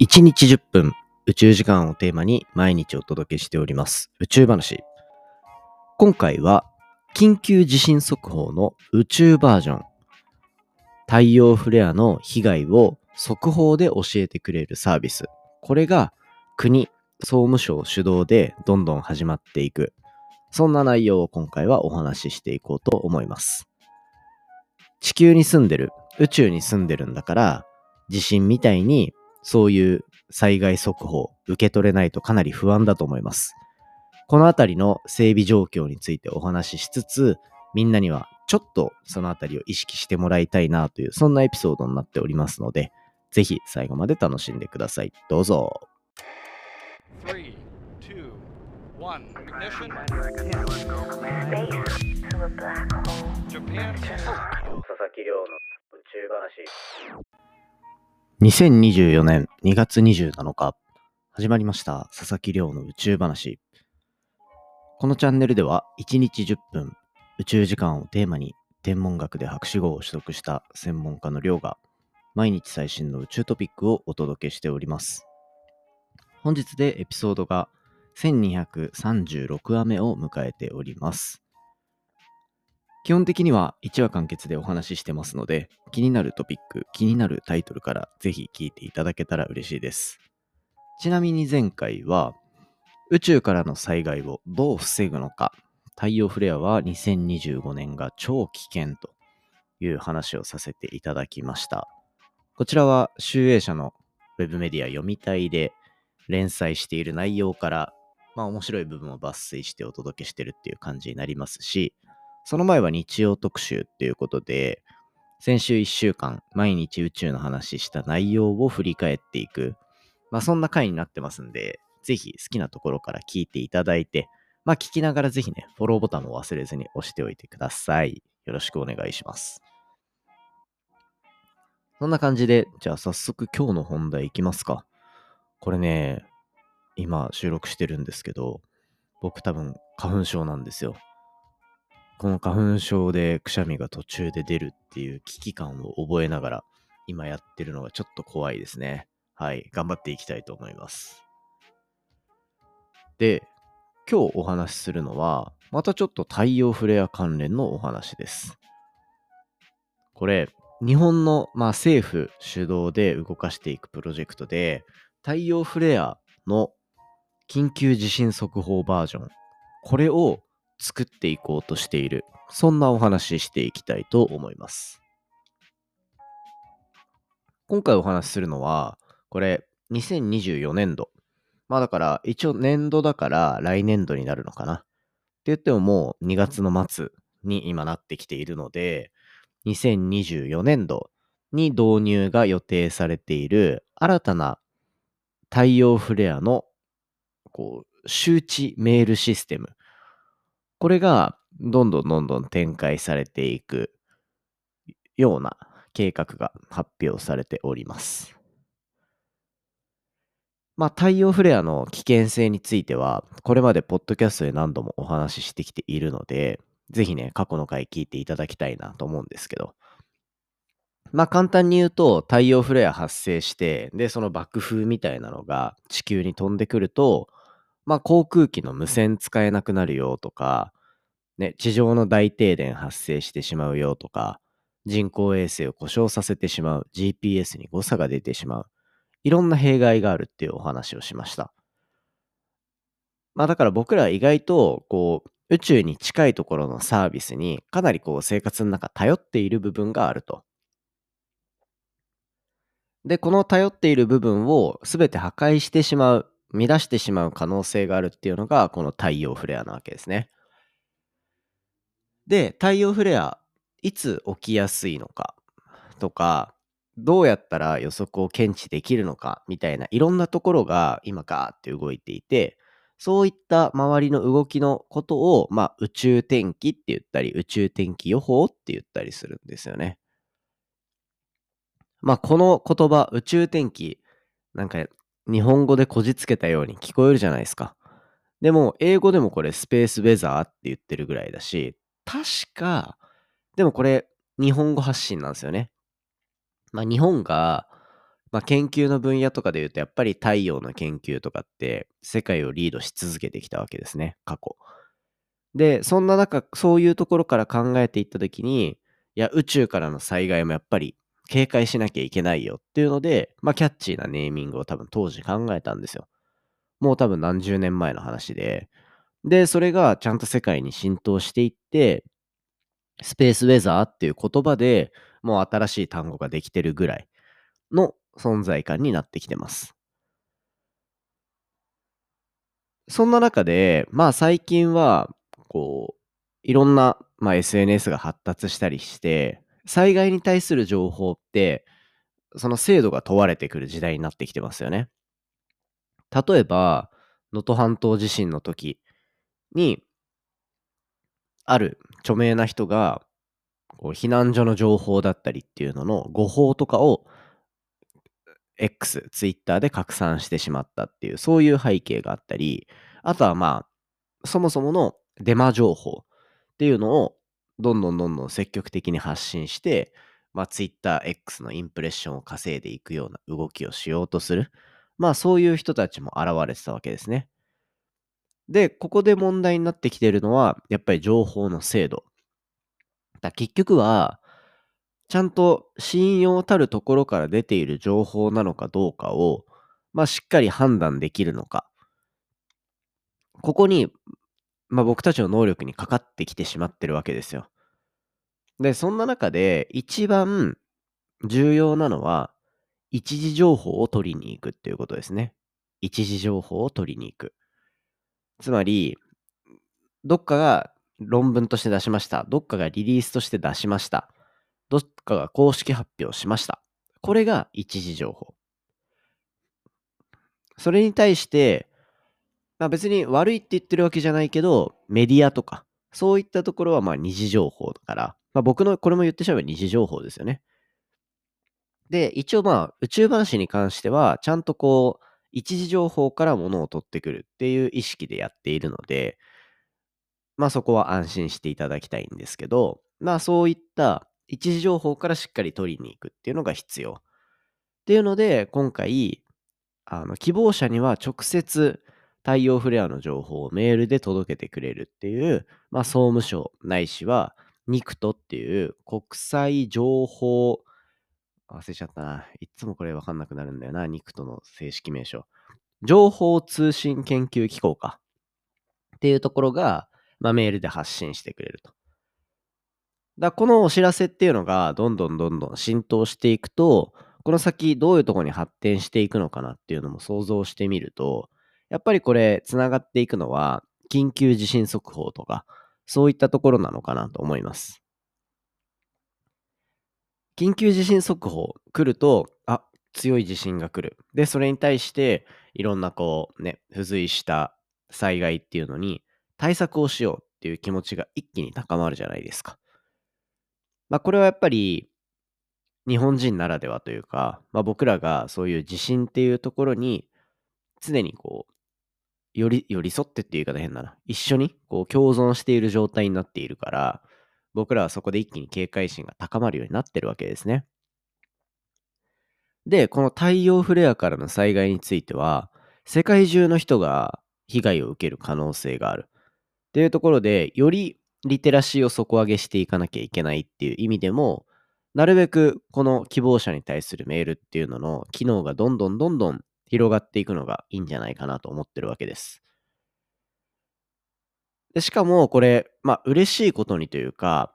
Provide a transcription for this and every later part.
1日10分宇宙時間をテーマに毎日お届けしております宇宙話。今回は緊急地震速報の宇宙バージョン。太陽フレアの被害を速報で教えてくれるサービス。これが国、総務省主導でどんどん始まっていく。そんな内容を今回はお話ししていこうと思います。地球に住んでる、宇宙に住んでるんだから、地震みたいにそういう災害速報受け取れないとかなり不安だと思います。このあたりの整備状況についてお話ししつつ、みんなにはちょっとそのあたりを意識してもらいたいなという、そんなエピソードになっておりますので、ぜひ最後まで楽しんでください。どうぞ。3 2 1 ignition. Japan. 佐々木亮の宇宙話。2024年2月27日、始まりました佐々木亮の宇宙話。このチャンネルでは1日10分宇宙時間をテーマに天文学で博士号を取得した専門家の亮が毎日最新の宇宙トピックをお届けしております。本日でエピソードが1236話目を迎えております。基本的には1話完結でお話ししてますので、気になるトピック、気になるタイトルからぜひ聞いていただけたら嬉しいです。ちなみに前回は、宇宙からの災害をどう防ぐのか、太陽フレアは2025年が超危険という話をさせていただきました。こちらは、集英社のウェブメディア読みたいで連載している内容から、まあ面白い部分を抜粋してお届けしてるっていう感じになりますし、その前は日曜特集っていうことで、先週1週間、毎日宇宙の話した内容を振り返っていく。まあそんな回になってますんで、ぜひ好きなところから聞いていただいて、まあ聞きながらぜひね、フォローボタンも忘れずに押しておいてください。よろしくお願いします。そんな感じで、じゃあ早速今日の本題いきますか。これね、今収録してるんですけど、僕多分花粉症なんですよ。この花粉症でくしゃみが途中で出るっていう危機感を覚えながら今やってるのがちょっと怖いですね。はい。頑張っていきたいと思います。で、今日お話しするのは、またちょっと太陽フレア関連のお話です。これ、日本の、まあ、政府主導で動かしていくプロジェクトで、太陽フレアの緊急地震速報バージョン、これを作っていこうとしている、そんなお話ししていきたいと思います。今回お話しするのは、これ、2024年度。まあだから、一応年度だから来年度になるのかな。って言ってももう2月の末に今なってきているので、2024年度に導入が予定されている新たな太陽フレアのこう周知メールシステムこれがどんどんどんどん展開されていくような計画が発表されております。まあ、太陽フレアの危険性については、これまでポッドキャストで何度もお話ししてきているので、ぜひね、過去の回聞いていただきたいなと思うんですけど、まあ簡単に言うと、太陽フレア発生して、で、その爆風みたいなのが地球に飛んでくると、まあ、航空機の無線使えなくなるよとか、ね、地上の大停電発生してしまうよとか、人工衛星を故障させてしまう、GPS に誤差が出てしまう、いろんな弊害があるっていうお話をしました。まあだから僕らは意外と、こう、宇宙に近いところのサービスにかなりこう生活の中頼っている部分があると。で、この頼っている部分を全て破壊してしまう乱してしまう可能性があるっていうのが、この太陽フレアなわけですね。で、太陽フレア、いつ起きやすいのかとか、どうやったら予測を検知できるのかみたいないろんなところが今ガーって動いていて、そういった周りの動きのことを、まあ、宇宙天気って言ったり、宇宙天気予報って言ったりするんですよね。まあ、この言葉、宇宙天気、なんか日本語でこじつけたように聞こえるじゃないですか。でも、英語でもこれスペースウェザーって言ってるぐらいだし、確か、でもこれ日本語発信なんですよね。まあ、日本がまあ、研究の分野とかで言うと、やっぱり太陽の研究とかって世界をリードし続けてきたわけですね、過去。で、そんな中、そういうところから考えていったときに、いや、宇宙からの災害もやっぱり警戒しなきゃいけないよっていうので、まあ、キャッチーなネーミングを多分当時考えたんですよ。もう多分何十年前の話で。で、それがちゃんと世界に浸透していって、スペースウェザーっていう言葉でもう新しい単語ができてるぐらいの存在感になってきてます。そんな中で、まあ最近は、こう、いろんな、まあ、SNS が発達したりして、災害に対する情報って、その精度が問われてくる時代になってきてますよね。例えば、能登半島地震の時に、ある著名な人が、こう避難所の情報だったりっていうのの誤報とかを X、Twitter で拡散してしまったっていう、そういう背景があったり、あとはまあ、そもそものデマ情報っていうのをどんどんどんどん積極的に発信して、まあ、Twitter、X のインプレッションを稼いでいくような動きをしようとする。まあ、そういう人たちも現れてたわけですね。で、ここで問題になってきてるのは、やっぱり情報の精度。だ結局は、ちゃんと信用たるところから出ている情報なのかどうかを、まあ、しっかり判断できるのか。ここに、まあ、僕たちの能力にかかってきてしまってるわけですよ。で、そんな中で一番重要なのは、一時情報を取りに行くっていうことですね。一時情報を取りに行く。つまり、どっかが論文として出しました。どっかがリリースとして出しました。どっかが公式発表しました。これが一時情報。それに対して、まあ、別に悪いって言ってるわけじゃないけど、メディアとか、そういったところはまあ二次情報だから、まあ、僕のこれも言ってしまえば二次情報ですよね。で、一応まあ宇宙話に関しては、ちゃんとこう、一時情報から物を取ってくるっていう意識でやっているので、まあそこは安心していただきたいんですけど、まあそういった一時情報からしっかり取りに行くっていうのが必要。っていうので、今回、あの希望者には直接太陽フレアの情報をメールで届けてくれるっていう、まあ、総務省ないしは NICT っていう国際情報、忘れちゃったな。いつもこれわかんなくなるんだよな。NICT の正式名称。情報通信研究機構か。っていうところが、まあ、メールで発信してくれると。だこのお知らせっていうのがどんどんどんどん浸透していくと、この先どういうところに発展していくのかなっていうのも想像してみると、やっぱりこれ繋がっていくのは緊急地震速報とか、そういったところなのかなと思います。緊急地震速報来ると、あ、強い地震が来る。で、それに対していろんなこうね、付随した災害っていうのに対策をしようっていう気持ちが一気に高まるじゃないですか。まあ、これはやっぱり日本人ならではというか、まあ、僕らがそういう地震っていうところに常にこう寄り寄り添ってっていう言い方変だな一緒にこう共存している状態になっているから僕らはそこで一気に警戒心が高まるようになってるわけですね。で、この太陽フレアからの災害については世界中の人が被害を受ける可能性がある。っていうところでよりリテラシーを底上げしていかなきゃいけないっていう意味でも、なるべくこの希望者に対するメールっていうのの機能がどんどんどんどん広がっていくのがいいんじゃないかなと思ってるわけです。でしかもこれ、まあ嬉しいことにというか、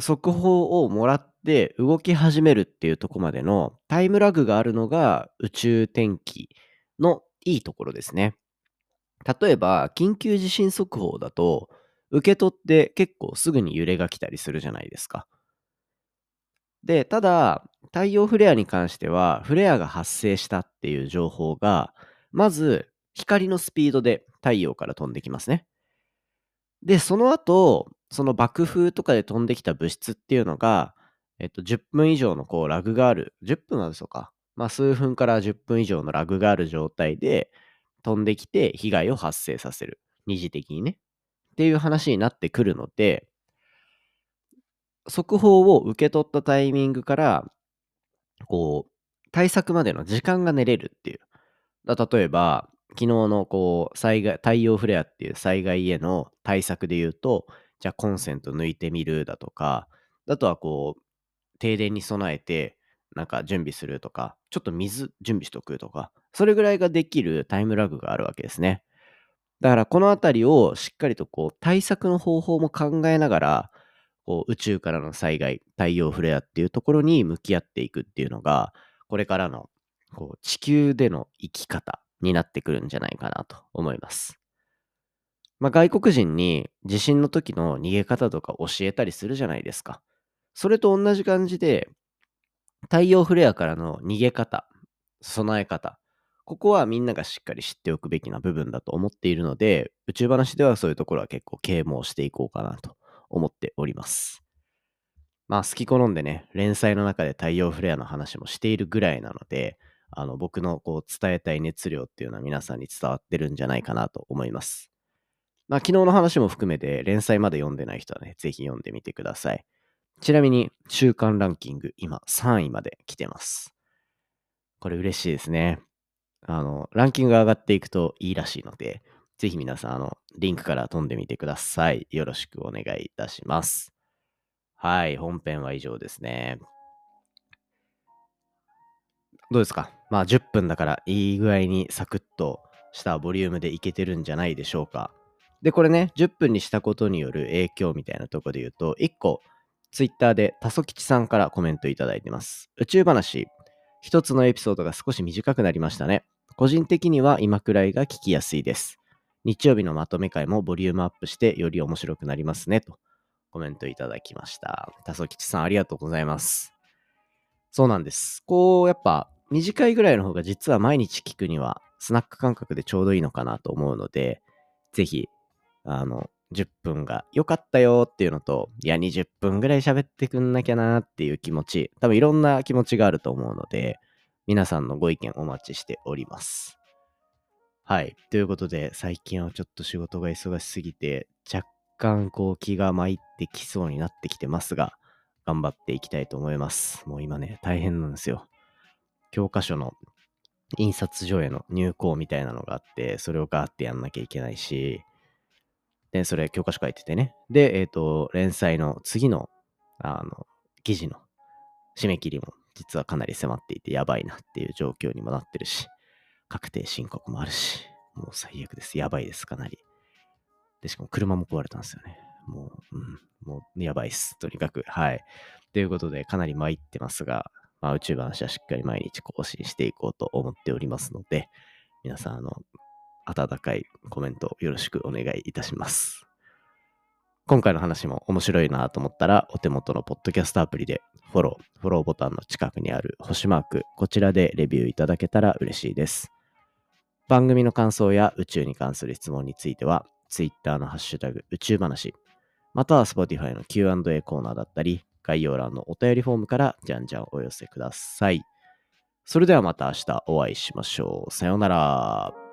速報をもらって動き始めるっていうとこまでのタイムラグがあるのが宇宙天気のいいところですね。例えば、緊急地震速報だと、受け取って結構すぐに揺れが来たりするじゃないですか。で、ただ、太陽フレアに関しては、フレアが発生したっていう情報が、まず光のスピードで太陽から飛んできますね。で、その後、その爆風とかで飛んできた物質っていうのが、えっと、10分以上のこうラグがある、10分は嘘か。まあ、数分から10分以上のラグがある状態で飛んできて被害を発生させる。二次的にね。っていう話になってくるので、速報を受け取ったタイミングから、こう、対策までの時間が練れるっていう。例えば、昨日のこう災害太陽フレアっていう災害への対策で言うと、じゃあコンセント抜いてみるだとか、あとはこう、停電に備えて、なんか準備するとか、ちょっと水準備しとくとか、それぐらいができるタイムラグがあるわけですね。だからこのあたりをしっかりとこう対策の方法も考えながら、こう宇宙からの災害、太陽フレアっていうところに向き合っていくっていうのが、これからのこう地球での生き方になってくるんじゃないかなと思います。まあ、外国人に地震の時の逃げ方とか教えたりするじゃないですか。それと同じ感じで、太陽フレアからの逃げ方、備え方、ここはみんながしっかり知っておくべきな部分だと思っているので、宇宙話ではそういうところは結構啓蒙していこうかなと思っております。まあ好き好んでね、連載の中で太陽フレアの話もしているぐらいなので、あの僕のこう伝えたい熱量っていうのは皆さんに伝わってるんじゃないかなと思います。まあ昨日の話も含めて連載まで読んでない人はね、ぜひ読んでみてください。ちなみに週間ランキング今3位まで来てます。これ嬉しいですね。あの、ランキングが上がっていくといいらしいので、ぜひ皆さん、あの、リンクから飛んでみてください。よろしくお願いいたします。はい、本編は以上ですね。どうですか？まあ10分だからいい具合にサクッとしたボリュームでいけてるんじゃないでしょうか。で、これね、10分にしたことによる影響みたいなとこで言うと、1個、ツイッターでタソ吉さんからコメントいただいてます。宇宙話、一つのエピソードが少し短くなりましたね。個人的には今くらいが聞きやすいです。日曜日のまとめ会もボリュームアップしてより面白くなりますね。とコメントいただきました。たそきちさんありがとうございます。そうなんです。こう、やっぱ短いぐらいの方が実は毎日聞くにはスナック感覚でちょうどいいのかなと思うので、ぜひ、あの、10分が良かったよっていうのと、いや、20分ぐらい喋ってくんなきゃなっていう気持ち、多分いろんな気持ちがあると思うので、皆さんのご意見お待ちしております。はい。ということで、最近はちょっと仕事が忙しすぎて、若干こう気が参ってきそうになってきてますが、頑張っていきたいと思います。もう今ね、大変なんですよ。教科書の印刷所への入稿みたいなのがあって、それをガーってやんなきゃいけないし、で、それ教科書書いててね。で、えっ、ー、と、連載の次の、あの、記事の締め切りも実はかなり迫っていてやばいなっていう状況にもなってるし、確定申告もあるし、もう最悪です。やばいです、かなり。で、しかも車も壊れたんですよね。もう、うん、もうやばいっす。とにかく。はい。ということで、かなり参ってますが、まあ、宇宙話はしっかり毎日更新していこうと思っておりますので、皆さん、あの、温かいコメントよろしくお願いいたします。今回の話も面白いなと思ったら、お手元のポッドキャストアプリでフォロー、フォローボタンの近くにある星マーク、こちらでレビューいただけたら嬉しいです。番組の感想や宇宙に関する質問については、Twitter のハッシュタグ宇宙話、または Spotify の Q&A コーナーだったり、概要欄のお便りフォームからじゃんじゃんお寄せください。それではまた明日お会いしましょう。さようなら。